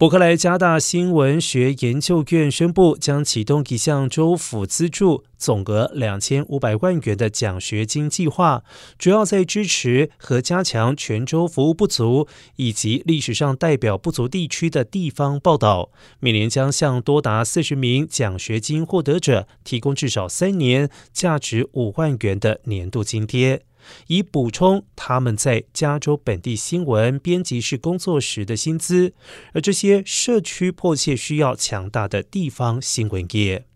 伯克莱加大新闻学研究院宣布，将启动一项州府资助、总额两千五百万元的奖学金计划，主要在支持和加强全州服务不足以及历史上代表不足地区的地方报道。每年将向多达四十名奖学金获得者提供至少三年、价值五万元的年度津贴。以补充他们在加州本地新闻编辑室工作时的薪资，而这些社区迫切需要强大的地方新闻业。